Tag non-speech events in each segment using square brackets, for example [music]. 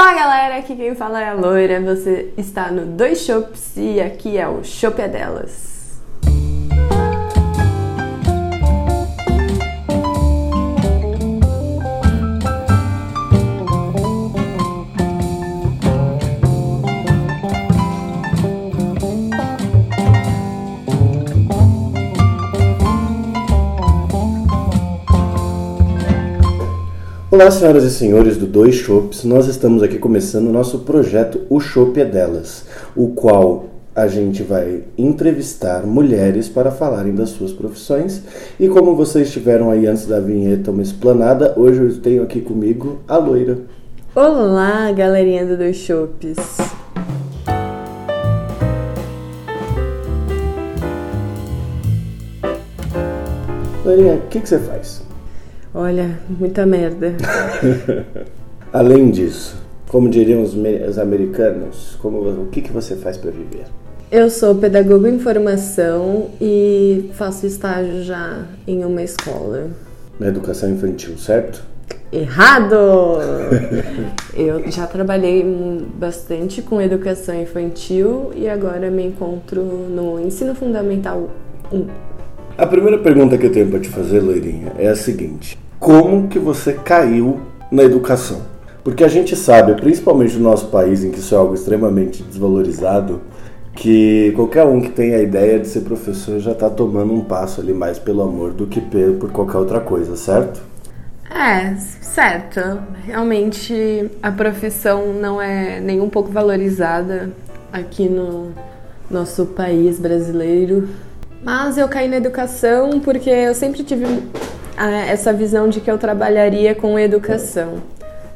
Fala galera, aqui quem fala é a Loira, você está no Dois Shops e aqui é o Shop é Delas. Olá, senhoras e senhores do Dois Shops. Nós estamos aqui começando o nosso projeto O Shop é Delas, o qual a gente vai entrevistar mulheres para falarem das suas profissões. E como vocês tiveram aí antes da vinheta uma esplanada, hoje eu tenho aqui comigo a loira. Olá, galerinha do Dois Shops. Loirinha, o que, que você faz? Olha, muita merda. [laughs] Além disso, como diriam os, os americanos, como, o que, que você faz para viver? Eu sou pedagoga em formação e faço estágio já em uma escola. Na educação infantil, certo? Errado! [laughs] Eu já trabalhei bastante com educação infantil e agora me encontro no ensino fundamental 1. A primeira pergunta que eu tenho para te fazer, loirinha, é a seguinte: como que você caiu na educação? Porque a gente sabe, principalmente no nosso país, em que isso é algo extremamente desvalorizado, que qualquer um que tenha a ideia de ser professor já está tomando um passo ali mais pelo amor do que por qualquer outra coisa, certo? É, certo. Realmente a profissão não é nem um pouco valorizada aqui no nosso país brasileiro. Mas eu caí na educação porque eu sempre tive ah, essa visão de que eu trabalharia com educação.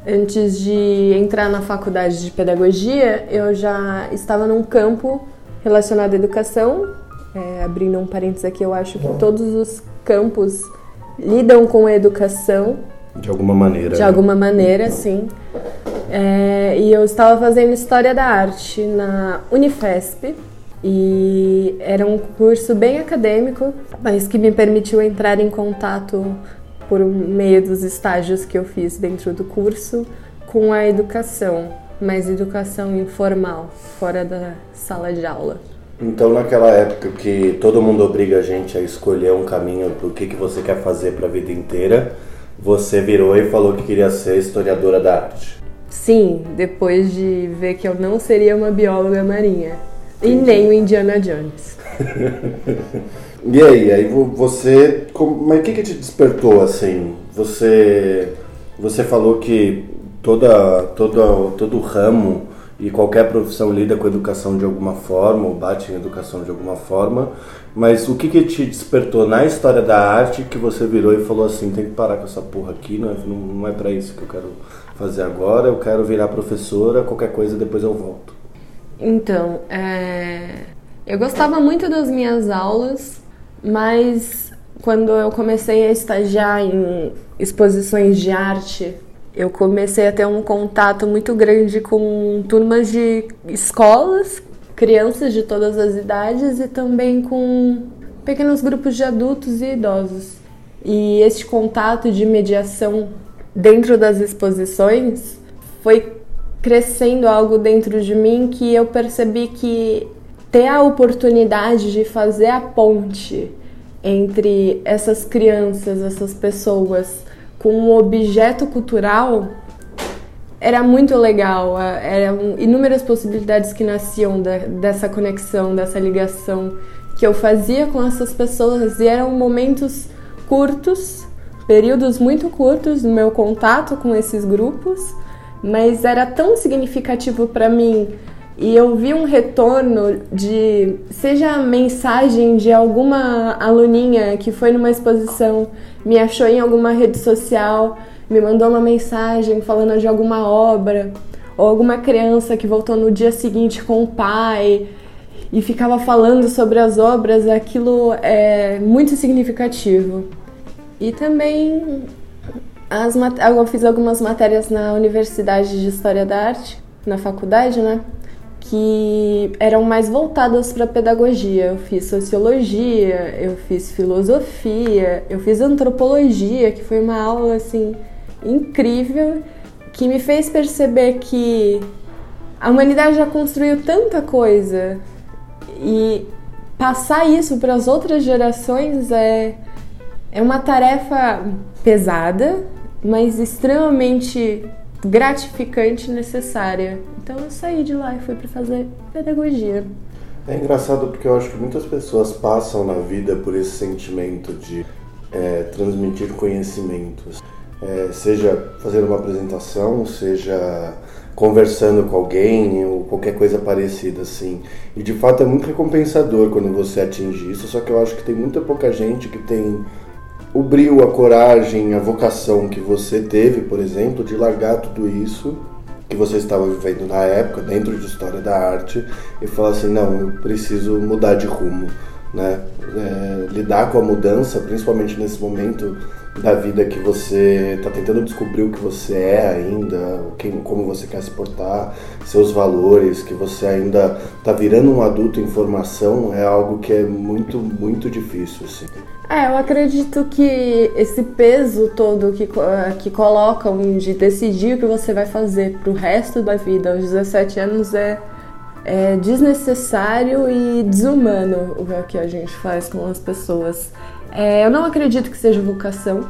Antes de entrar na faculdade de pedagogia, eu já estava num campo relacionado à educação. É, abrindo um parênteses aqui, eu acho que todos os campos lidam com a educação De alguma maneira. de alguma maneira, sim. É, e eu estava fazendo História da Arte na Unifesp. E era um curso bem acadêmico, mas que me permitiu entrar em contato por meio dos estágios que eu fiz dentro do curso com a educação, mas educação informal, fora da sala de aula. Então, naquela época que todo mundo obriga a gente a escolher um caminho do que, que você quer fazer para a vida inteira, você virou e falou que queria ser historiadora da arte. Sim, depois de ver que eu não seria uma bióloga marinha. E nem o Indiana Jones. [laughs] E aí, aí vo- você, mas o que, que te despertou assim? Você, você falou que toda, toda, todo ramo e qualquer profissão lida com educação de alguma forma, ou bate em educação de alguma forma, mas o que, que te despertou na história da arte que você virou e falou assim, tem que parar com essa porra aqui, não é, não, não é pra isso que eu quero fazer agora, eu quero virar professora, qualquer coisa depois eu volto. Então, é, eu gostava muito das minhas aulas, mas quando eu comecei a estagiar em exposições de arte, eu comecei a ter um contato muito grande com turmas de escolas, crianças de todas as idades e também com pequenos grupos de adultos e idosos. E este contato de mediação dentro das exposições foi crescendo algo dentro de mim que eu percebi que ter a oportunidade de fazer a ponte entre essas crianças, essas pessoas, com um objeto cultural era muito legal. Eram inúmeras possibilidades que nasciam da- dessa conexão, dessa ligação que eu fazia com essas pessoas e eram momentos curtos, períodos muito curtos no meu contato com esses grupos, mas era tão significativo para mim e eu vi um retorno de seja a mensagem de alguma aluninha que foi numa exposição, me achou em alguma rede social, me mandou uma mensagem falando de alguma obra, ou alguma criança que voltou no dia seguinte com o pai e ficava falando sobre as obras, aquilo é muito significativo. E também as, eu fiz algumas matérias na Universidade de História da Arte, na faculdade, né? Que eram mais voltadas para pedagogia. Eu fiz sociologia, eu fiz filosofia, eu fiz antropologia, que foi uma aula assim incrível que me fez perceber que a humanidade já construiu tanta coisa e passar isso para as outras gerações é, é uma tarefa pesada, mas extremamente gratificante e necessária. Então eu saí de lá e fui para fazer pedagogia. É engraçado porque eu acho que muitas pessoas passam na vida por esse sentimento de é, transmitir conhecimentos, é, seja fazendo uma apresentação, seja conversando com alguém ou qualquer coisa parecida assim. E de fato é muito recompensador quando você atinge isso, só que eu acho que tem muita pouca gente que tem o brilho, a coragem, a vocação que você teve, por exemplo, de largar tudo isso que você estava vivendo na época, dentro de história da arte, e falar assim, não, eu preciso mudar de rumo, né? É, lidar com a mudança, principalmente nesse momento da vida que você está tentando descobrir o que você é ainda, quem, como você quer se portar, seus valores, que você ainda está virando um adulto em formação, é algo que é muito, muito difícil. Assim. É, eu acredito que esse peso todo que, que colocam de decidir o que você vai fazer para o resto da vida aos 17 anos é, é desnecessário e desumano o que a gente faz com as pessoas. É, eu não acredito que seja vocação.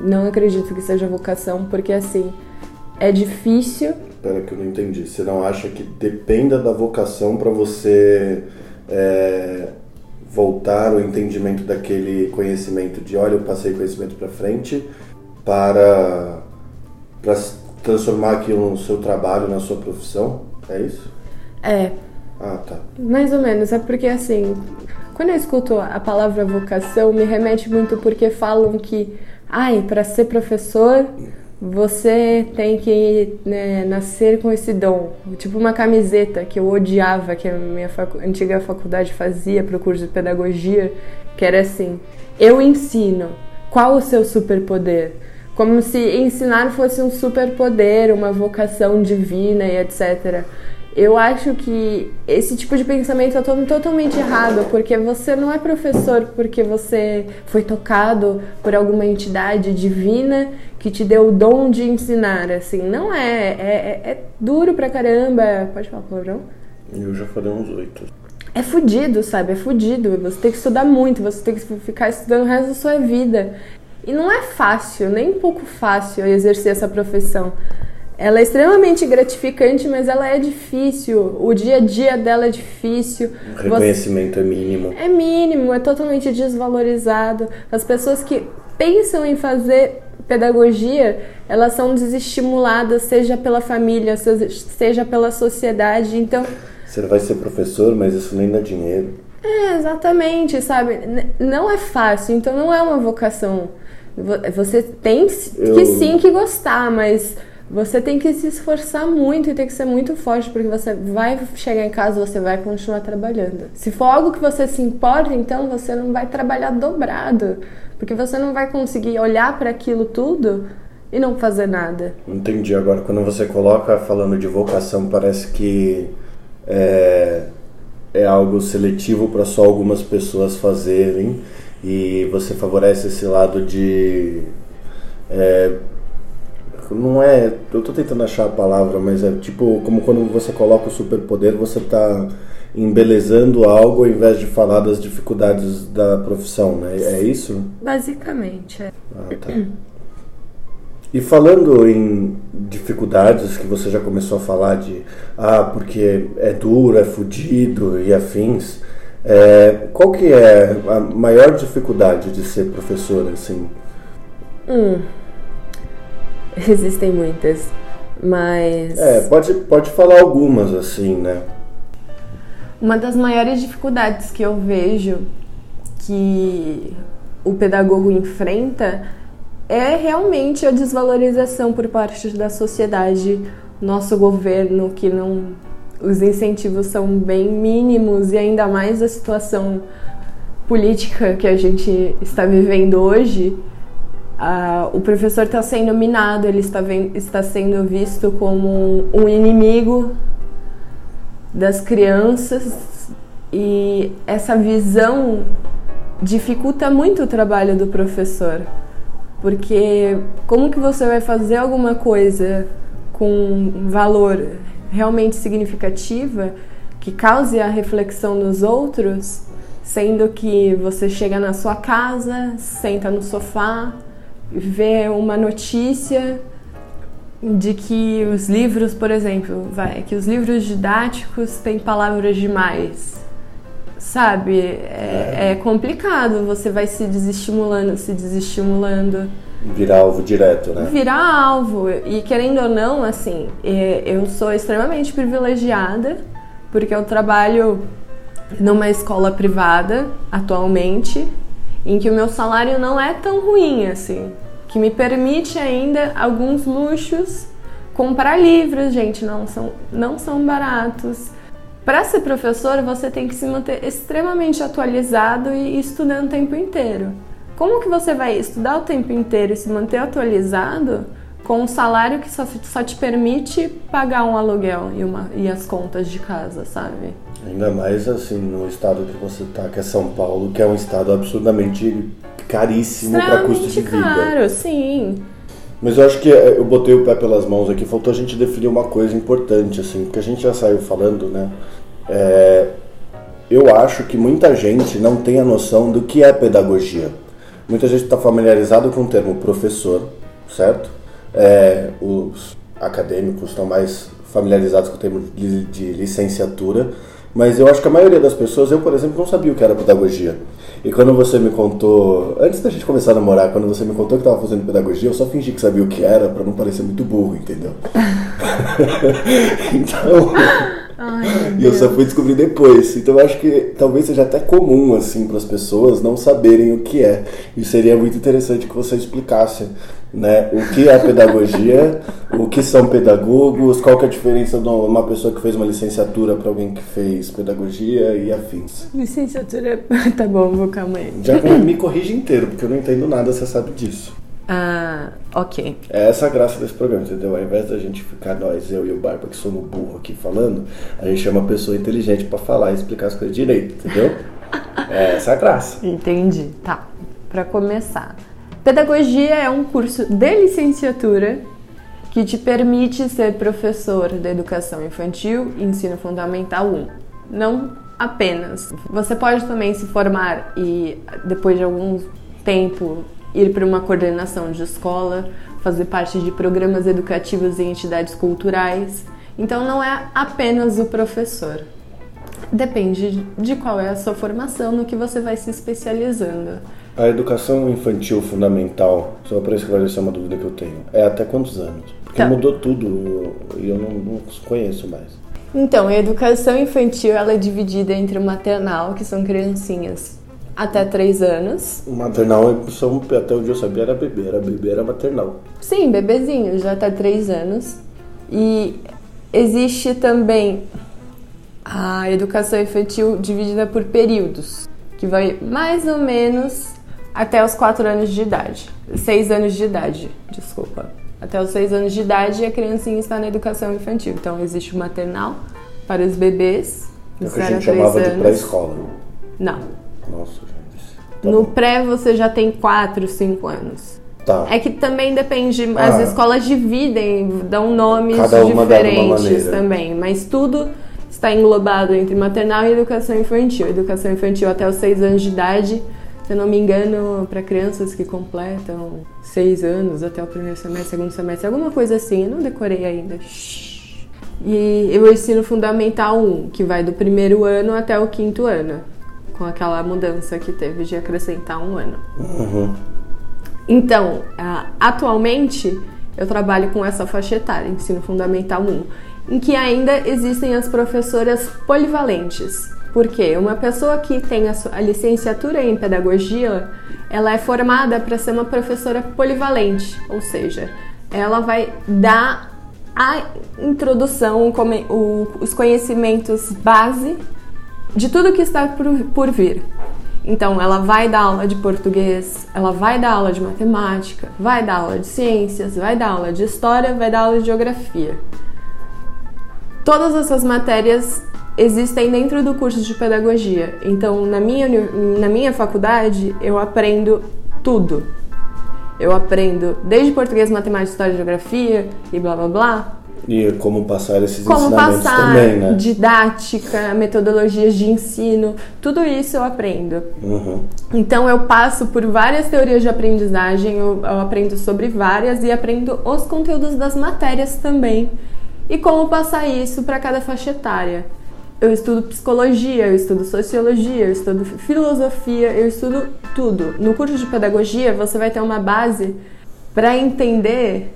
Não acredito que seja vocação, porque assim, é difícil. Espera que eu não entendi. Você não acha que dependa da vocação para você é, voltar o entendimento daquele conhecimento de, olha, eu passei conhecimento para frente para, para transformar aquilo no seu trabalho, na sua profissão? É isso? É. Ah, tá. Mais ou menos. É porque assim, quando eu escuto a palavra vocação, me remete muito porque falam que, ai, para ser professor, você tem que né, nascer com esse dom. Tipo uma camiseta que eu odiava, que a minha facu antiga faculdade fazia para o curso de pedagogia, que era assim: eu ensino. Qual o seu superpoder? Como se ensinar fosse um superpoder, uma vocação divina e etc eu acho que esse tipo de pensamento é totalmente errado, porque você não é professor porque você foi tocado por alguma entidade divina que te deu o dom de ensinar, assim, não é, é, é, é duro pra caramba, pode falar palavrão? Eu já falei uns oito. É fudido, sabe? É fudido. Você tem que estudar muito, você tem que ficar estudando o resto da sua vida. E não é fácil, nem um pouco fácil exercer essa profissão. Ela é extremamente gratificante, mas ela é difícil. O dia a dia dela é difícil. O reconhecimento Você... é mínimo. É mínimo, é totalmente desvalorizado. As pessoas que pensam em fazer pedagogia, elas são desestimuladas, seja pela família, seja pela sociedade. Então. Você vai ser professor, mas isso nem dá dinheiro. É, exatamente, sabe? Não é fácil, então não é uma vocação. Você tem que sim que gostar, mas você tem que se esforçar muito e tem que ser muito forte, porque você vai chegar em casa, você vai continuar trabalhando. Se for algo que você se importa, então você não vai trabalhar dobrado, porque você não vai conseguir olhar para aquilo tudo e não fazer nada. Entendi. Agora, quando você coloca falando de vocação, parece que é, é algo seletivo para só algumas pessoas fazerem e você favorece esse lado de. É, não é. Eu tô tentando achar a palavra, mas é tipo como quando você coloca o superpoder, você tá embelezando algo ao invés de falar das dificuldades da profissão, né? É isso? Basicamente, é. Ah, tá. E falando em dificuldades que você já começou a falar de ah, porque é duro, é fudido e afins, é, qual que é a maior dificuldade de ser professora, assim? Hum. Existem muitas, mas. É, pode, pode falar algumas assim, né? Uma das maiores dificuldades que eu vejo que o pedagogo enfrenta é realmente a desvalorização por parte da sociedade, nosso governo, que não. Os incentivos são bem mínimos e ainda mais a situação política que a gente está vivendo hoje Uh, o professor está sendo minado, ele está, está sendo visto como um inimigo das crianças. E essa visão dificulta muito o trabalho do professor, porque como que você vai fazer alguma coisa com valor realmente significativa, que cause a reflexão nos outros, sendo que você chega na sua casa, senta no sofá, vê uma notícia de que os livros, por exemplo, vai, que os livros didáticos têm palavras demais. Sabe? É, é. é complicado, você vai se desestimulando, se desestimulando. Virar alvo direto, né? Virar alvo. E querendo ou não, assim, é, eu sou extremamente privilegiada, porque eu trabalho numa escola privada atualmente, em que o meu salário não é tão ruim assim que me permite ainda alguns luxos. Comprar livros, gente, não são, não são baratos. Para ser professor, você tem que se manter extremamente atualizado e estudando o tempo inteiro. Como que você vai estudar o tempo inteiro e se manter atualizado com um salário que só, só te permite pagar um aluguel e, uma, e as contas de casa, sabe? Ainda mais assim no estado que você tá, que é São Paulo, que é um estado absurdamente caríssimo para custo de vida. caro, sim. Mas eu acho que é, eu botei o pé pelas mãos aqui, faltou a gente definir uma coisa importante, assim, porque a gente já saiu falando, né? É, eu acho que muita gente não tem a noção do que é pedagogia. Muita gente está familiarizado com o termo professor, certo? É, os acadêmicos estão mais familiarizados com o termo de, de licenciatura, mas eu acho que a maioria das pessoas, eu por exemplo, não sabia o que era pedagogia. E quando você me contou, antes da gente começar a namorar, quando você me contou que estava fazendo pedagogia, eu só fingi que sabia o que era para não parecer muito burro, entendeu? [laughs] então. Ai, e eu só fui descobrir depois. Então eu acho que talvez seja até comum assim para as pessoas não saberem o que é. E seria muito interessante que você explicasse né? O que é pedagogia, o que são pedagogos, qual que é a diferença de uma pessoa que fez uma licenciatura para alguém que fez pedagogia e afins. Licenciatura, [laughs] tá bom, vou calma aí. Já me corrige inteiro, porque eu não entendo nada, você sabe disso. Ah, ok. É essa a graça desse programa, entendeu? Ao invés da gente ficar nós, eu e o Barba, que somos burro aqui falando, a gente chama uma pessoa inteligente para falar e explicar as coisas direito, entendeu? [laughs] é essa a graça. Entendi. Tá. Para começar, Pedagogia é um curso de licenciatura que te permite ser professor de educação infantil e ensino fundamental 1. Não apenas. Você pode também se formar e depois de algum tempo ir para uma coordenação de escola, fazer parte de programas educativos e entidades culturais. Então não é apenas o professor. Depende de qual é a sua formação, no que você vai se especializando. A educação infantil fundamental, só para esclarecer uma dúvida que eu tenho, é até quantos anos? Porque tá. mudou tudo e eu não, não, conheço mais. Então, a educação infantil ela é dividida entre o maternal, que são criancinhas até 3 anos. O maternal, são, até onde eu sabia, era bebê, era bebê, era maternal. Sim, bebezinho, já até 3 anos. E existe também a educação infantil dividida por períodos, que vai mais ou menos até os 4 anos de idade. 6 anos de idade, desculpa. Até os 6 anos de idade a criancinha está na educação infantil. Então existe o maternal para os bebês. É o que a gente chamava anos. de pré-escola. Não. Nossa, gente. Tá no bom. pré você já tem 4, 5 anos. Tá. É que também depende, ah. as escolas dividem, dão nomes diferentes também, mas tudo está englobado entre maternal e educação infantil. Educação infantil até os 6 anos de idade se eu não me engano, para crianças que completam seis anos até o primeiro semestre, segundo semestre, alguma coisa assim, eu não decorei ainda. E eu ensino Fundamental 1, que vai do primeiro ano até o quinto ano, com aquela mudança que teve de acrescentar um ano. Uhum. Então, atualmente, eu trabalho com essa faixa etária, ensino Fundamental 1, em que ainda existem as professoras polivalentes porque uma pessoa que tem a, a licenciatura em pedagogia, ela é formada para ser uma professora polivalente, ou seja, ela vai dar a introdução, os conhecimentos base de tudo que está por vir. Então, ela vai dar aula de português, ela vai dar aula de matemática, vai dar aula de ciências, vai dar aula de história, vai dar aula de geografia. Todas essas matérias existem dentro do curso de pedagogia. Então, na minha, na minha faculdade, eu aprendo tudo. Eu aprendo desde português, matemática, história geografia e blá blá blá, E como passar esses Como ensinamentos passar, também, né? didática, metodologias de ensino, tudo isso eu aprendo. Uhum. Então eu passo por várias teorias de aprendizagem, eu, eu aprendo sobre várias e aprendo os conteúdos das matérias também. E como passar isso para cada faixa etária. Eu estudo psicologia, eu estudo sociologia, eu estudo filosofia, eu estudo tudo. No curso de pedagogia você vai ter uma base para entender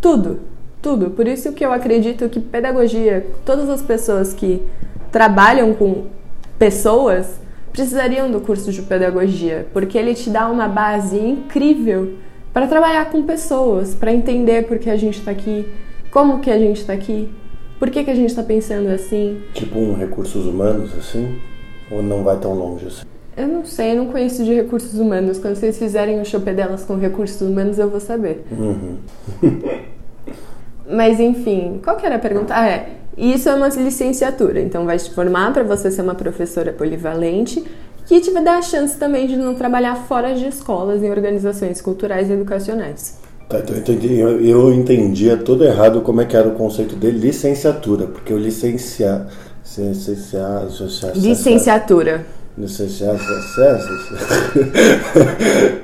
tudo, tudo. Por isso que eu acredito que pedagogia, todas as pessoas que trabalham com pessoas precisariam do curso de pedagogia, porque ele te dá uma base incrível para trabalhar com pessoas, para entender por que a gente está aqui, como que a gente está aqui, por que, que a gente está pensando assim. Tipo um recursos humanos, assim? Ou não vai tão longe assim? Eu não sei, eu não conheço de recursos humanos. Quando vocês fizerem o chope delas com recursos humanos, eu vou saber. Uhum. [laughs] Mas enfim, qual que era a pergunta? Ah, é. Isso é uma licenciatura, então vai te formar para você ser uma professora polivalente que te vai dar a chance também de não trabalhar fora de escolas em organizações culturais e educacionais. Tá, então eu entendi, eu, eu entendia todo errado como é que era o conceito de licenciatura, porque o licenciar. Licenciar. Licenciatura. Licenciar.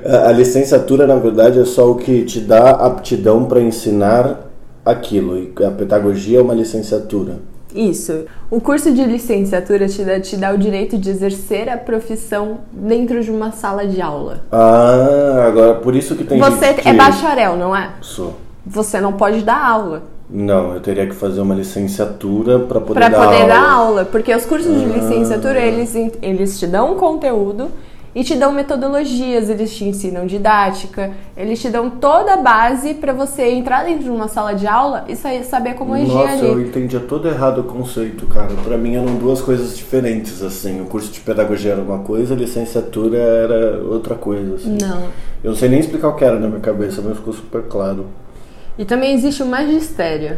[laughs] A licenciatura, na verdade, é só o que te dá aptidão para ensinar aquilo. E a pedagogia é uma licenciatura. Isso. O curso de licenciatura te dá, te dá o direito de exercer a profissão dentro de uma sala de aula. Ah, agora por isso que tem Você que... é bacharel, não é? Sou. Você não pode dar aula. Não, eu teria que fazer uma licenciatura para poder Para dar poder aula. dar aula, porque os cursos de Ah. licenciatura eles, eles te dão um conteúdo e te dão metodologias, eles te ensinam didática, eles te dão toda a base para você entrar dentro de uma sala de aula e sa- saber como agir Nossa, eu ali. entendia todo errado o conceito, cara. Pra mim eram duas coisas diferentes, assim. O curso de pedagogia era uma coisa, a licenciatura era outra coisa, assim. Não. Eu não sei nem explicar o que era na minha cabeça, mas ficou super claro. E também existe o magistério.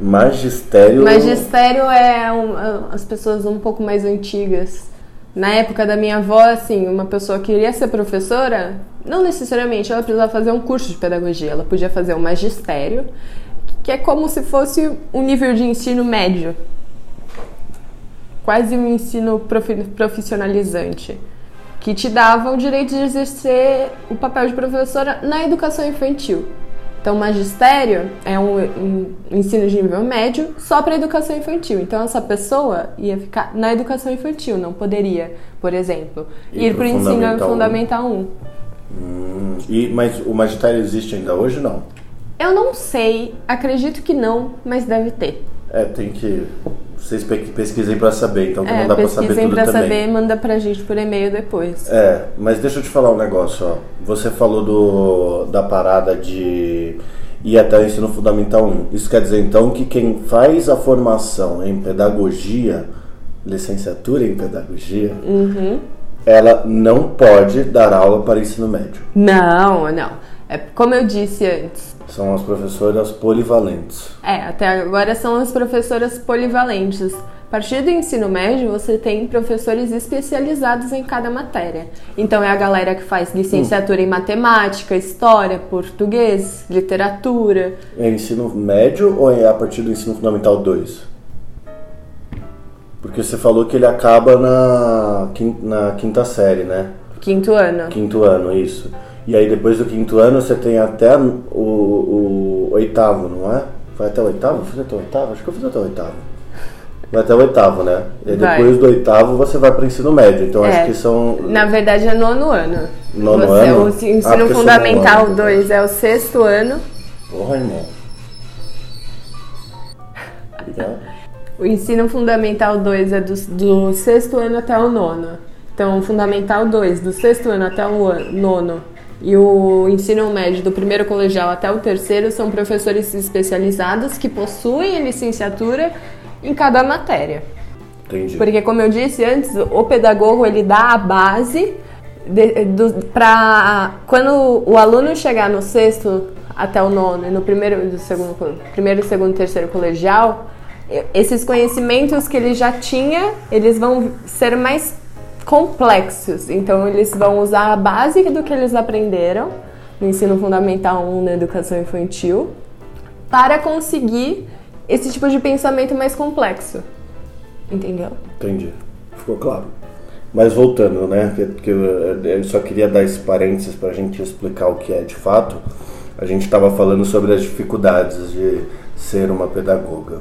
Magistério. Magistério é um- as pessoas um pouco mais antigas. Na época da minha avó, assim, uma pessoa queria ser professora, não necessariamente ela precisava fazer um curso de pedagogia, ela podia fazer o magistério, que é como se fosse um nível de ensino médio. Quase um ensino profi- profissionalizante. Que te dava o direito de exercer o papel de professora na educação infantil. Então, magistério é um, ensino de nível médio só para educação infantil. Então, essa pessoa ia ficar na educação infantil, não poderia, por exemplo, Ir ir para o ensino Fundamental fundamental 1. Hum, e, mas o magistério existe ainda hoje não? Eu não sei, acredito que não, mas deve ter. É, tem que. Vocês pe- pesquisem pra saber, então que É, não dá pra saber pesquisem tudo pra também. saber, manda pra gente por e-mail depois. É, mas deixa eu te falar um negócio, ó. Você falou do, da parada de ir até o ensino fundamental 1. Isso quer dizer então que quem faz a formação em pedagogia, licenciatura em pedagogia, Uhum. ela não pode dar aula para ensino médio. Não, não. É como eu disse antes. São as professoras polivalentes. É, até agora são as professoras polivalentes. A partir do ensino médio, você tem professores especializados em cada matéria. Então, é a galera que faz licenciatura em matemática, história, português, literatura. É ensino médio ou é a partir do ensino fundamental 2? Porque você falou que ele acaba na na quinta série, né? Quinto ano. Quinto ano, isso. E aí depois do quinto ano você tem até o, o oitavo, não é? Vai até o oitavo? Fiz até o oitavo? Acho que eu fiz até o oitavo. Vai até o oitavo, né? E depois do oitavo você vai para o ensino médio. Então É. acho que são. Na verdade, é nono ano. Nono Você- ano? O Ah, ensino sou fundamental nono ano. 2 é o sexto ano. Porra, irmão. O ensino fundamental 2 é do, do sexto ano até o nono. Então, o fundamental 2, do sexto ano até o nono. E o ensino médio, do primeiro colegial até o terceiro, são professores especializados que possuem licenciatura em cada matéria. Entendi. Porque, como eu disse antes, o pedagogo ele dá a base para quando o aluno chegar no sexto até o nono no primeiro, do segundo, primeiro, segundo, terceiro colegial, esses conhecimentos que ele já tinha, eles vão ser mais complexos. Então, eles vão usar a base do que eles aprenderam no ensino fundamental 1 na educação infantil para conseguir esse tipo de pensamento mais complexo. Entendeu? Entendi. Ficou claro. Mas voltando, né? Que, que eu, eu, só queria dar esse parênteses para a gente explicar o que é de fato. A gente estava falando sobre as dificuldades de ser uma pedagoga.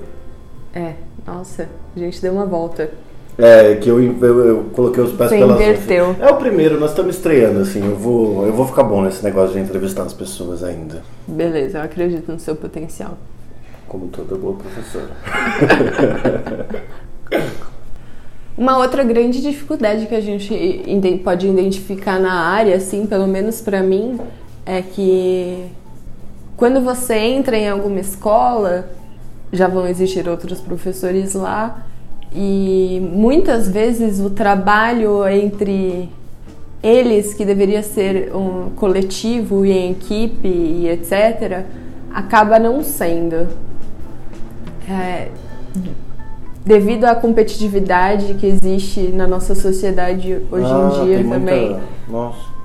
É, nossa, a gente deu uma volta. É, que eu, eu, eu coloquei os pés Você pelas inverteu. É o primeiro, nós estamos estreando, assim. Eu vou, eu vou ficar bom nesse negócio de entrevistar as pessoas ainda. Beleza, eu acredito no seu potencial. Como toda boa professora. [laughs] Uma outra grande dificuldade que a gente pode identificar na área, assim, pelo menos pra mim, é que quando você entra em alguma escola, já vão existir outros professores lá, e muitas vezes o trabalho entre eles, que deveria ser um coletivo e em equipe e etc., acaba não sendo. É, devido à competitividade que existe na nossa sociedade hoje Ah, em dia tem muita- também. Nossa.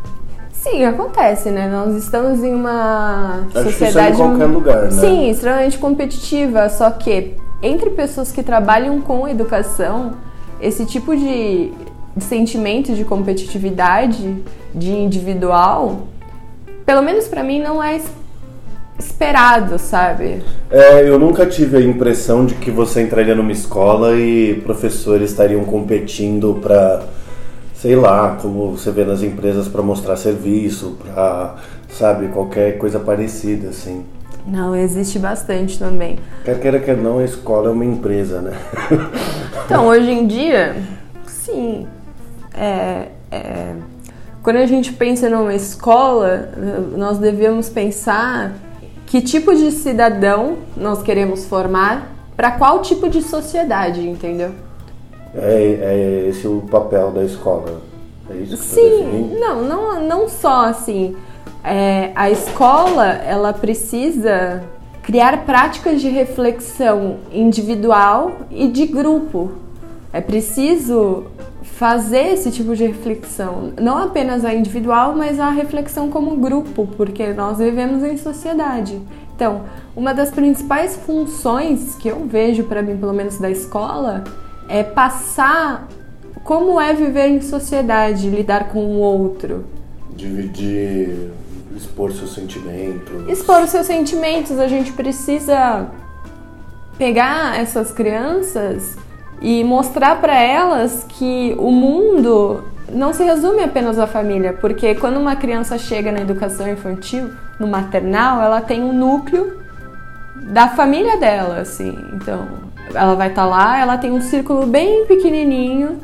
Sim, acontece, né? Nós estamos em uma Acho que isso é em sociedade qualquer lugar, né? Sim, extremamente competitiva, só que entre pessoas que trabalham com educação, esse tipo de de sentimento de competitividade, de individual, pelo menos pra mim não é es- esperado, sabe? É, eu nunca tive a impressão de que você entraria numa escola e professores estariam competindo para, sei lá, como você vê nas empresas para mostrar serviço, para, sabe, qualquer coisa parecida assim. Não, existe bastante também. Quer queira quer não, a escola é uma empresa, né? Então, hoje em dia, sim. É, é, quando a gente pensa numa escola, nós devemos pensar que tipo de cidadão nós queremos formar para qual tipo de sociedade, entendeu? É, é esse o papel da escola. É isso que Sim, não, não, não só assim. É, a escola ela precisa criar práticas de reflexão individual e de grupo. É preciso fazer esse tipo de reflexão, não apenas a individual, mas a reflexão como grupo, porque nós vivemos em sociedade. Então, uma das principais funções que eu vejo para mim, pelo menos da escola, é passar como é viver em sociedade, lidar com o outro. Dividir, expor seus sentimentos. Expor os seus sentimentos, a gente precisa pegar essas crianças e mostrar para elas que o mundo não se resume apenas à família, porque quando uma criança chega na educação infantil, no maternal, ela tem um núcleo da família dela, assim. Então, ela vai estar lá, ela tem um círculo bem pequenininho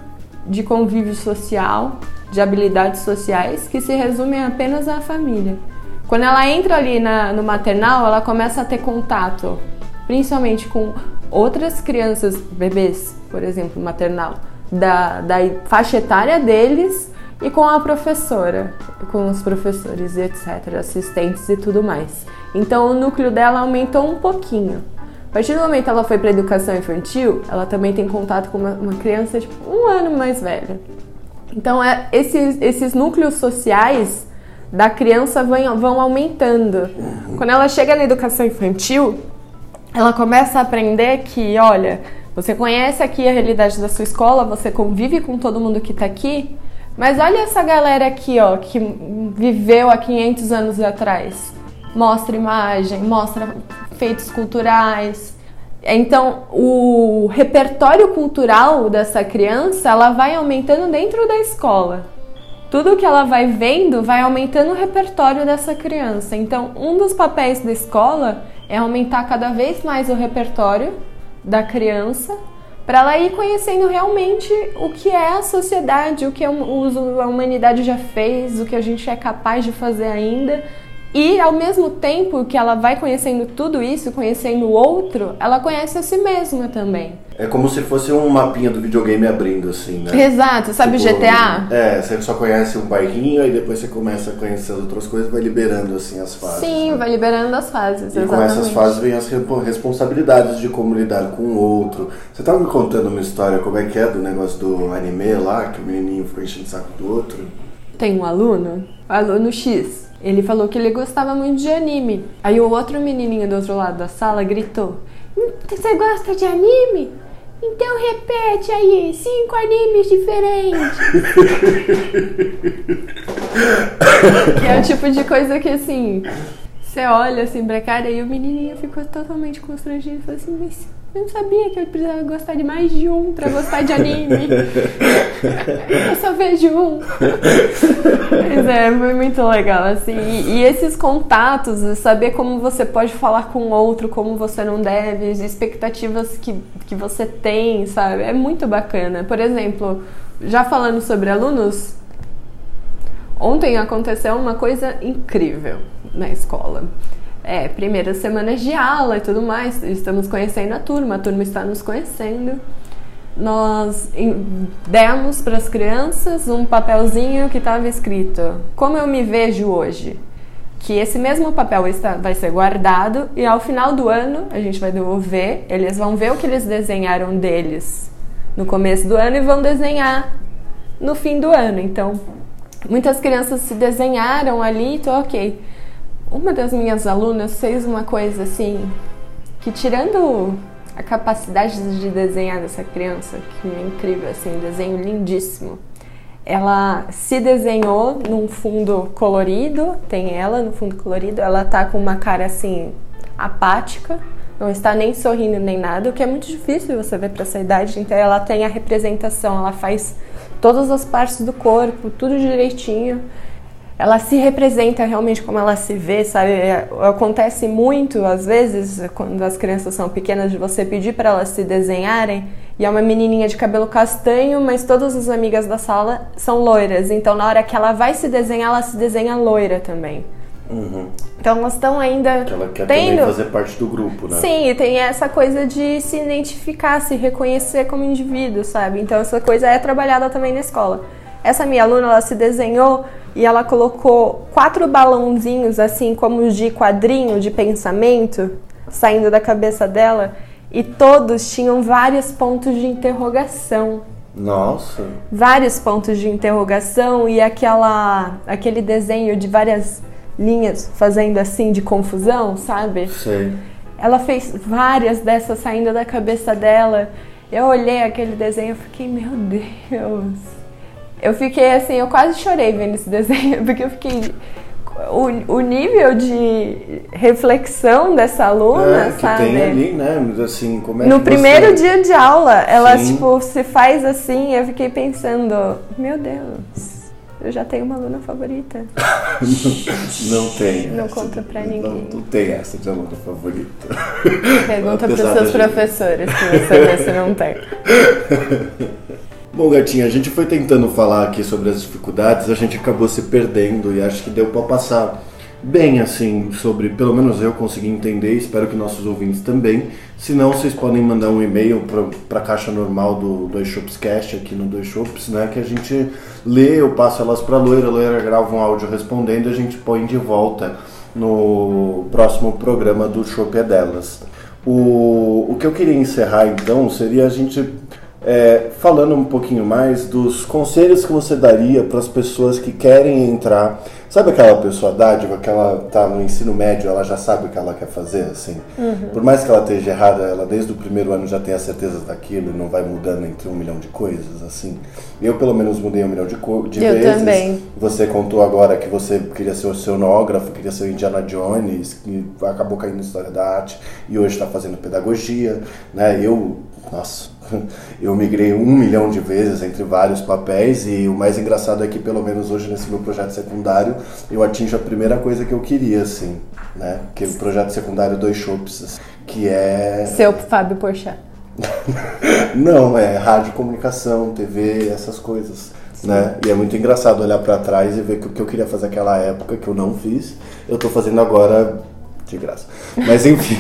de convívio social, de habilidades sociais, que se resumem apenas à família. Quando ela entra ali na, no maternal, ela começa a ter contato, principalmente com outras crianças, bebês, por exemplo, maternal, da, da faixa etária deles e com a professora, com os professores etc., assistentes e tudo mais. Então o núcleo dela aumentou um pouquinho. A partir do momento que ela foi para educação infantil, ela também tem contato com uma, uma criança tipo um ano mais velha. Então é, esses, esses núcleos sociais da criança vão, vão aumentando. Quando ela chega na educação infantil, ela começa a aprender que, olha, você conhece aqui a realidade da sua escola, você convive com todo mundo que está aqui, mas olha essa galera aqui, ó, que viveu há 500 anos atrás. Mostra imagem, mostra feitos culturais. Então, o repertório cultural dessa criança, ela vai aumentando dentro da escola. Tudo que ela vai vendo vai aumentando o repertório dessa criança. Então, um dos papéis da escola é aumentar cada vez mais o repertório da criança para ela ir conhecendo realmente o que é a sociedade, o que a humanidade já fez, o que a gente é capaz de fazer ainda. E ao mesmo tempo que ela vai conhecendo tudo isso, conhecendo o outro, ela conhece a si mesma também. É como se fosse um mapinha do videogame abrindo, assim, né? Exato, sabe Tipo, GTA? É, você só conhece um bairrinho, aí depois você começa a conhecer as outras coisas e vai liberando, assim, as fases. Sim, né? vai liberando as fases, E exatamente. com essas fases vem as re- responsabilidades de como lidar com o outro. Você tava me contando uma história, como é que é, do negócio do anime lá, que o menininho ficou enchendo o saco do outro? Tem um aluno, aluno X, ele falou que ele gostava muito de anime. Aí o outro menininho do outro lado da sala gritou: Você gosta de anime? Então repete aí, cinco animes diferentes. [laughs] que é o tipo de coisa que assim, você olha assim pra cara e o menininho ficou totalmente constrangido e falou assim, mas eu não sabia que eu precisava gostar de mais de um pra gostar de anime. [laughs] eu só vejo um. Mas é, foi muito legal, assim. E, e, esses contatos, saber como você pode falar com o outro, como você não deve, as expectativas que, que você tem, sabe? É muito bacana. Por exemplo, já falando sobre alunos, ontem aconteceu uma coisa incrível na escola é, primeiras semanas de aula e tudo mais, estamos conhecendo a turma, a turma está nos conhecendo. Nós demos para as crianças um papelzinho que estava escrito Como eu me vejo hoje. Que esse mesmo papel está, vai ser guardado e ao final do ano a gente vai devolver, eles vão ver o que eles desenharam deles no começo do ano e vão desenhar no fim do ano. Então, muitas crianças se desenharam ali, então ok uma das minhas alunas fez uma coisa assim que tirando a capacidade de desenhar dessa criança, que é incrível assim, um desenho lindíssimo. Ela se desenhou num fundo colorido, tem ela no fundo colorido, ela tá com uma cara assim apática, não está nem sorrindo nem nada, o que é muito difícil você ver para essa idade. Então ela tem a representação, ela faz todas as partes do corpo, tudo direitinho ela se representa realmente como ela se vê, sabe? É, acontece muito, às vezes, quando as crianças são pequenas, de você pedir para elas se desenharem e é uma menininha de cabelo castanho, mas todas as amigas da sala são loiras. Então, na hora que ela vai se desenhar, ela se desenha loira também. Uhum. Então elas estão ainda que ela quer tendo... também fazer parte do grupo, né? Sim, e tem essa coisa de se identificar, se reconhecer como indivíduo, sabe? Então essa coisa é trabalhada também na escola. Essa minha aluna, ela se desenhou e ela colocou quatro balãozinhos, assim como de quadrinho de pensamento, saindo da cabeça dela, e todos tinham vários pontos de interrogação. Nossa! Vários pontos de interrogação e aquela, aquele desenho de várias linhas fazendo assim de confusão, sabe? Sei. Ela fez várias dessas saindo da cabeça dela. Eu olhei aquele desenho e fiquei, meu Deus eu fiquei assim, eu quase chorei vendo esse [laughs] desenho, porque eu fiquei. O, o nível de reflexão dessa aluna, é, que sabe? Tem ali, né? Assim, como é no que primeiro você... dia de aula, ela, Sim. tipo, se faz assim, eu fiquei pensando, meu Deus, eu já tenho uma aluna favorita. [laughs] não, não tem. Não essa, conta pra ninguém. Não, não tem essa de aluna favorita. Pergunta [laughs] pros seus professores se você não tem. Bom, Gatinha, a gente foi tentando falar aqui sobre as dificuldades, a gente acabou se perdendo e acho que deu para passar bem assim sobre, pelo menos eu consegui entender, espero que nossos ouvintes também. Se não, vocês podem mandar um e-mail para a caixa normal do Dois Shops Cast aqui no Dois Shops, né, que a gente lê, eu passo elas para a Loira, a Loira grava um áudio respondendo e a gente põe de volta no próximo programa do Shop é delas. O, o que eu queria encerrar então seria a gente é, falando um pouquinho mais dos conselhos que você daria para as pessoas que querem entrar. Sabe aquela pessoa dádiva que ela tá no ensino médio, ela já sabe o que ela quer fazer, assim? Por mais que ela esteja errada, ela desde o primeiro ano já tem a certeza daquilo e não vai mudando entre um milhão de coisas, assim. Eu, pelo menos, mudei um milhão de, de Eu vezes. também. Você contou agora que você queria ser o cenógrafo, queria ser o Indiana Jones, que acabou caindo em História da Arte e hoje está fazendo pedagogia, né? Eu, nossa, [laughs] eu migrei um milhão de vezes entre vários papéis e o mais engraçado é que, pelo menos hoje nesse meu projeto secundário, eu atinjo a primeira coisa que eu queria, assim, né? Que é o projeto secundário Dois Shops, que é... Seu Fábio Porchat. [laughs] Não, é rádio, comunicação, TV, essas coisas. Né? E é muito engraçado olhar pra trás e ver que o que eu queria fazer naquela época, que eu não fiz, eu tô fazendo agora de graça. Mas enfim,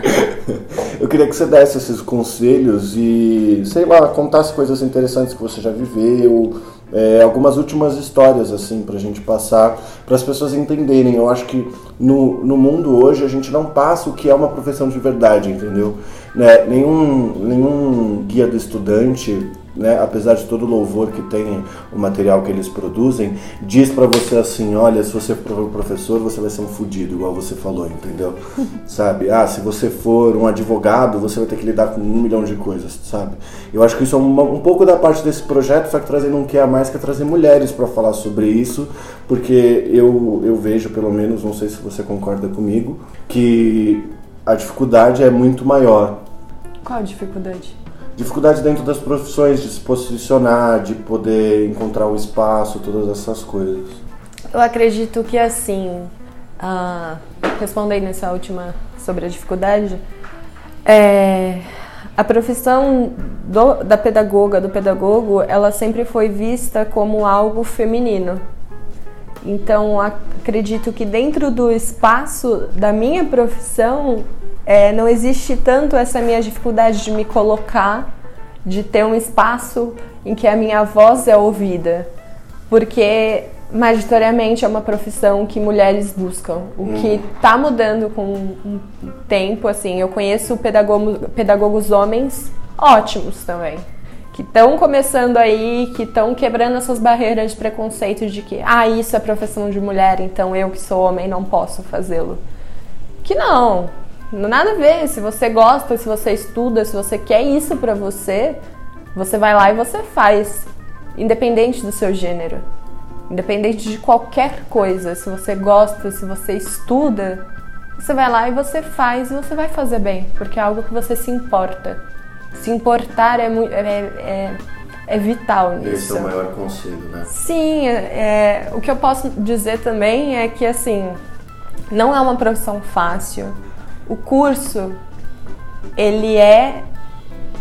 [laughs] eu queria que você desse esses conselhos e, sei lá, contasse coisas interessantes que você já viveu, é, algumas últimas histórias, assim, pra gente passar, para as pessoas entenderem. Eu acho que no, no mundo hoje a gente não passa o que é uma profissão de verdade, entendeu? Né? Nenhum, nenhum guia do estudante né, apesar de todo o louvor que tem o material que eles produzem, diz para você assim, olha, se você for professor, você vai ser um fudido, igual você falou, entendeu? [laughs] sabe? Ah, se você for um advogado, você vai ter que lidar com um milhão de coisas, sabe? Eu acho que isso é uma, um pouco da parte desse projeto, só que trazendo um que a mais, que é trazer mulheres para falar sobre isso, porque eu, eu vejo, pelo menos, não sei se você concorda comigo, que a dificuldade é muito maior. Qual a dificuldade? Dificuldade dentro das profissões, de se posicionar, de poder encontrar um espaço, todas essas coisas. Eu acredito que assim, uh, respondendo essa última sobre a dificuldade, é, a profissão do, da pedagoga, do pedagogo, ela sempre foi vista como algo feminino. Então, acredito que dentro do espaço da minha profissão, é, não existe tanto essa minha dificuldade de me colocar, de ter um espaço em que a minha voz é ouvida, porque majoritariamente é uma profissão que mulheres buscam, o que está uhum. mudando com o tempo, assim, eu conheço pedagogo, pedagogos homens ótimos também, que estão começando aí, que estão quebrando essas barreiras de preconceito de que, ah, isso é profissão de mulher, então eu que sou homem não posso fazê-lo. Que não, Nada a ver. Se você gosta, se você estuda, se você quer isso para você, você vai lá e você faz, independente do seu gênero, independente de qualquer coisa. Se você gosta, se você estuda, você vai lá e você faz e você vai fazer bem, porque é algo que você se importa. Se importar é, é, é, é vital nisso. Esse é o maior conselho, né? Sim, é, o que eu posso dizer também é que assim não é uma profissão fácil o curso ele é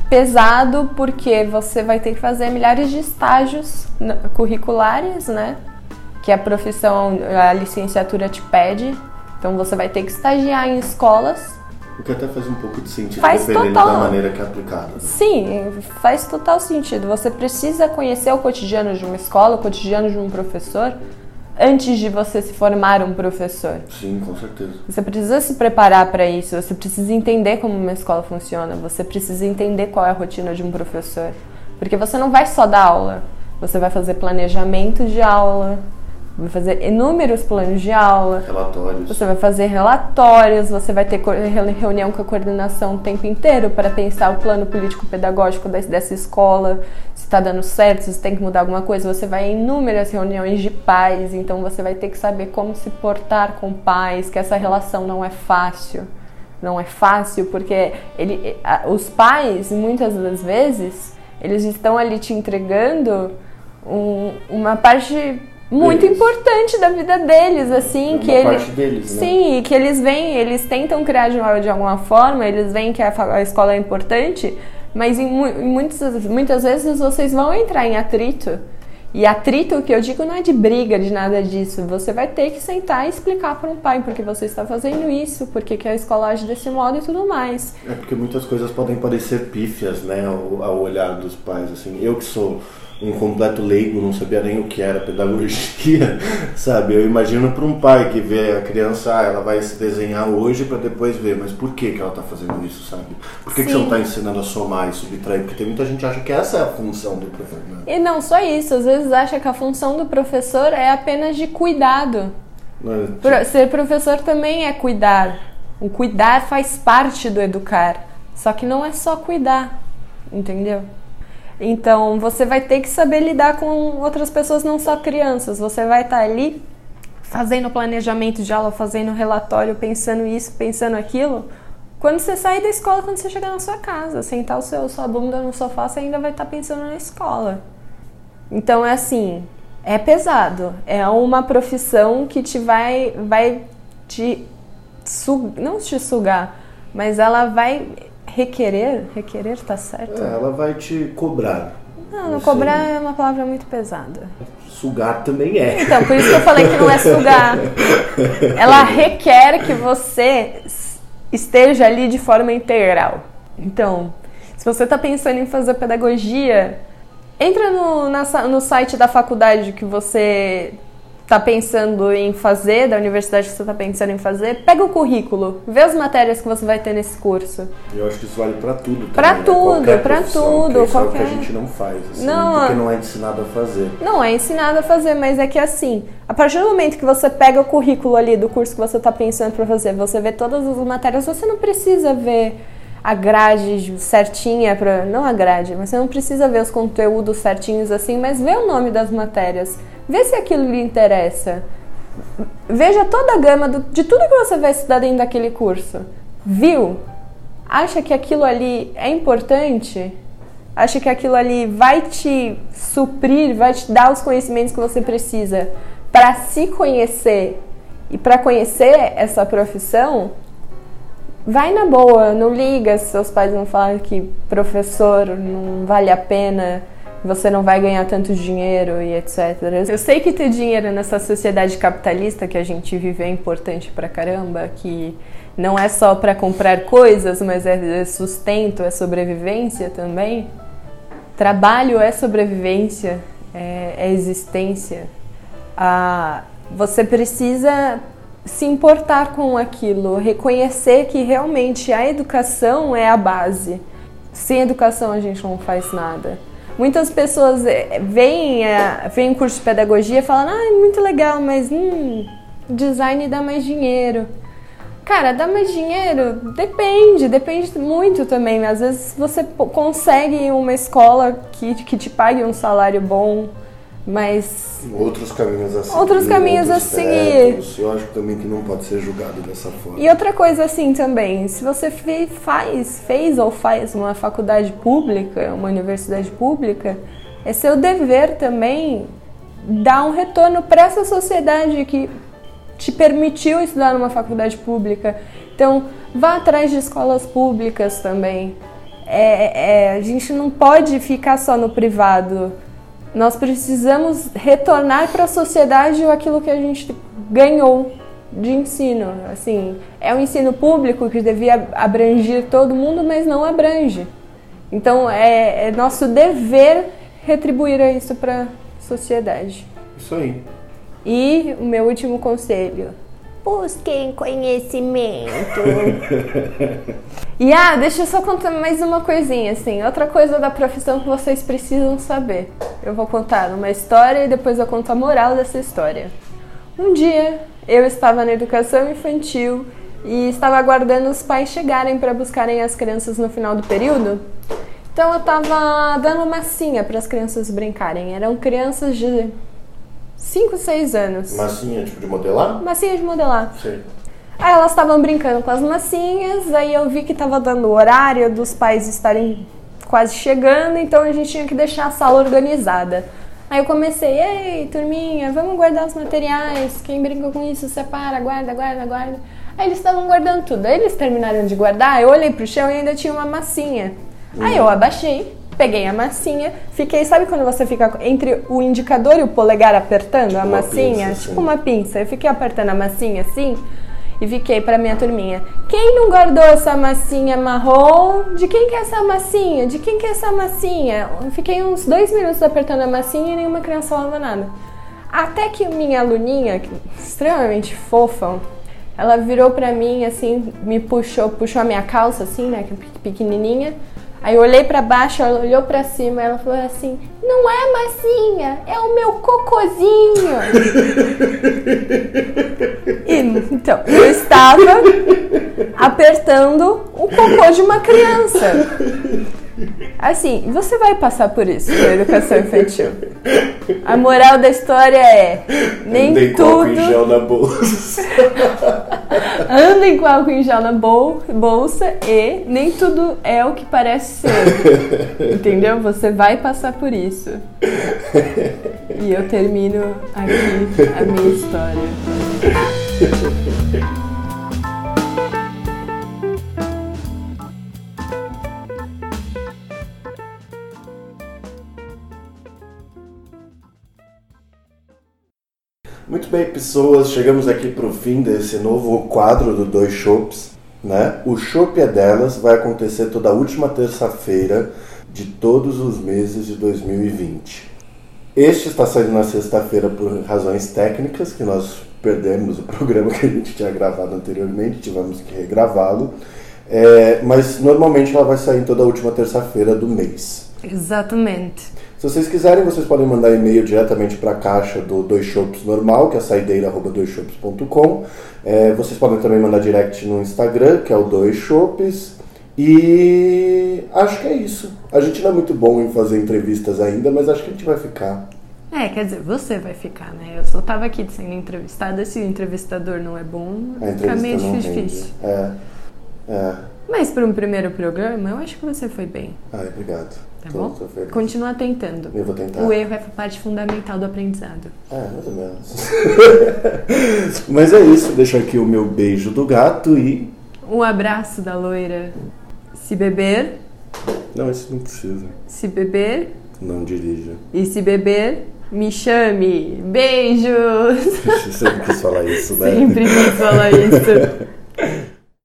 pesado porque você vai ter que fazer milhares de estágios curriculares, né? Que a profissão, a licenciatura te pede. Então você vai ter que estagiar em escolas. O que até faz um pouco de sentido faz dependendo total. da maneira que é aplicado. Né? Sim, faz total sentido. Você precisa conhecer o cotidiano de uma escola, o cotidiano de um professor antes de você se formar um professor. Sim, com certeza. Você precisa se preparar para isso, você precisa entender como uma escola funciona, você precisa entender qual é a rotina de um professor. Porque você não vai só dar aula, você vai fazer planejamento de aula, vai fazer inúmeros planos de aula. Relatórios. Você vai fazer relatórios, você vai ter reunião com a coordenação o tempo inteiro para pensar o plano político-pedagógico dessa escola, se está dando certo, se tem que mudar alguma coisa. Você vai em inúmeras reuniões de pais, então você vai ter que saber como se portar com pais, que essa relação não é fácil. Não é fácil porque ele, os pais, muitas das vezes, eles estão ali te entregando um, uma parte muito deles. importante da vida deles, assim, Uma que eles deles, né? sim, e que eles vêm, eles tentam criar de, de alguma forma, eles veem que a, a escola é importante, mas em, em muitas, muitas vezes vocês vão entrar em atrito. E atrito, que eu digo, não é de briga, de nada disso. Você vai ter que sentar e explicar para um pai porque você está fazendo isso, porque que a escola age desse modo e tudo mais. É porque muitas coisas podem parecer pífias, né, ao, ao olhar dos pais. Assim, eu que sou um completo leigo, não sabia nem o que era pedagogia, [laughs] sabe? Eu imagino para um pai que vê a criança, ah, ela vai se desenhar hoje para depois ver, mas por que, que ela está fazendo isso, sabe? Por que, que você não está ensinando a somar e subtrair? Porque tem muita gente que acha que essa é a função do professor. Né? E não só isso, às vezes acha que a função do professor é apenas de cuidado. É. Ser professor também é cuidar. O cuidar faz parte do educar. Só que não é só cuidar, entendeu? Então você vai ter que saber lidar com outras pessoas, não só crianças. Você vai estar ali fazendo planejamento de aula, fazendo relatório, pensando isso, pensando aquilo. Quando você sair da escola, quando você chegar na sua casa, sentar o seu, sua bunda no sofá, você ainda vai estar pensando na escola. Então é assim, é pesado. É uma profissão que te vai, vai te não te sugar, mas ela vai requerer, requerer tá certo? É, ela vai te cobrar. Não, não cobrar é uma palavra muito pesada. Sugar também é. Então, por isso que eu falei que não é sugar. [laughs] Ela requer que você esteja ali de forma integral. Então, se você está pensando em fazer pedagogia, entra no, na, no site da faculdade que você está pensando em fazer, da universidade que você está pensando em fazer, pega o currículo, vê as matérias que você vai ter nesse curso. Eu acho que isso vale para tudo. Para né? tudo, para tudo. Isso qualquer... é que a gente não faz, assim, não, porque não é ensinado a fazer. Não é ensinado a fazer, mas é que assim, a partir do momento que você pega o currículo ali do curso que você está pensando para fazer, você vê todas as matérias, você não precisa ver a grade certinha para não a grade, mas você não precisa ver os conteúdos certinhos assim, mas vê o nome das matérias Vê se aquilo lhe interessa. Veja toda a gama do, de tudo que você vai estudar dentro daquele curso. Viu? Acha que aquilo ali é importante? Acha que aquilo ali vai te suprir, vai te dar os conhecimentos que você precisa para se conhecer e para conhecer essa profissão? Vai na boa, não liga se seus pais vão falar que professor não vale a pena você não vai ganhar tanto dinheiro e etc. Eu sei que ter dinheiro nessa sociedade capitalista que a gente vive é importante pra caramba, que não é só para comprar coisas, mas é sustento, é sobrevivência também. Trabalho é sobrevivência, é, é existência. Ah, você precisa se importar com aquilo, reconhecer que realmente a educação é a base. Sem educação a gente não faz nada. Muitas pessoas eh, veem, eh, veem curso de pedagogia e falam, ah, é muito legal, mas hum, design dá mais dinheiro. Cara, dá mais dinheiro? Depende, depende muito também. Às vezes você consegue uma escola que, que te pague um salário bom, mas. Outros caminhos a seguir. Outros caminhos outros a seguir. eu acho também que não pode ser julgado dessa forma. E outra coisa assim também, se você faz, fez ou faz uma faculdade pública, uma universidade pública, é seu dever também dar um retorno para essa sociedade que te permitiu estudar numa faculdade pública. Então, vá atrás de escolas públicas também. É, é, a gente não pode ficar só no privado nós precisamos retornar para a sociedade aquilo que a gente ganhou de ensino. Assim, é um ensino público que devia abranger todo mundo, mas não abrange. Então é, é nosso dever retribuir isso para a sociedade. Isso aí. E o meu último conselho: busquem conhecimento. [laughs] e ah, deixa eu só contar mais uma coisinha, assim, outra coisa da profissão que vocês precisam saber. Eu vou contar uma história e depois eu conto a moral dessa história. Um dia eu estava na educação infantil e estava aguardando os pais chegarem para buscarem as crianças no final do período. Então eu estava dando massinha para as crianças brincarem. Eram crianças de 5, 6 anos. Massinha tipo de modelar? Massinha de modelar. Sim. Aí elas estavam brincando com as massinhas, aí eu vi que estava dando o horário dos pais estarem quase chegando, então a gente tinha que deixar a sala organizada. Aí eu comecei, ei, turminha, vamos guardar os materiais, quem brinca com isso, separa, guarda, guarda, guarda. Aí eles estavam guardando tudo. Aí eles terminaram de guardar, eu olhei pro chão e ainda tinha uma massinha. Aí eu abaixei, peguei a massinha, fiquei, sabe quando você fica entre o indicador e o polegar apertando a uma massinha? Pinça, tipo uma pinça. Eu fiquei apertando a massinha assim e fiquei para minha turminha. Quem não guardou essa massinha marrom? De quem que é essa massinha? De quem que é essa massinha? Eu fiquei uns dois minutos apertando a massinha e nenhuma criança falava nada. Até que minha aluninha, extremamente fofa, ela virou pra mim assim, me puxou, puxou a minha calça assim, né, pequenininha Aí eu olhei para baixo, ela olhou para cima, ela falou assim: "Não é massinha, é o meu cocôzinho". e, então, eu estava apertando o cocô de uma criança. Assim, você vai passar por isso na educação infantil. A moral da história é: nem Andem tudo. Com álcool em gel na bolsa. [laughs] Andem com álcool em gel na bolsa e nem tudo é o que parece ser. Entendeu? Você vai passar por isso. E eu termino aqui a minha história. Muito bem, pessoas, chegamos aqui para o fim desse novo quadro do Dois Shops. Né? O Shop é delas, vai acontecer toda última terça-feira de todos os meses de 2020. Este está saindo na sexta-feira por razões técnicas, que nós perdemos o [laughs] programa que a gente tinha gravado anteriormente, tivemos que regravá-lo. É, mas normalmente ela vai sair toda última terça-feira do mês. Exatamente. Se vocês quiserem, vocês podem mandar e-mail diretamente para a caixa do Dois Shops normal, que é saideira.doisshops.com. É, vocês podem também mandar direct no Instagram, que é o Dois Shops. E acho que é isso. A gente não é muito bom em fazer entrevistas ainda, mas acho que a gente vai ficar. É, quer dizer, você vai ficar, né? Eu só tava aqui sendo entrevistada. Se o entrevistador não é bom, fica meio difícil. É. É. Mas para um primeiro programa, eu acho que você foi bem, Ai, obrigado. Tá bom? Continua tentando. Eu vou tentar. O erro é parte fundamental do aprendizado. É, mais ou menos. [laughs] Mas é isso, deixo aqui o meu beijo do gato e. Um abraço da loira. Se beber, Não, isso não precisa. se beber Não dirija. e se beber, me chame. Beijos! Você [laughs] sempre quis falar isso, né? Sempre quis falar isso. [laughs]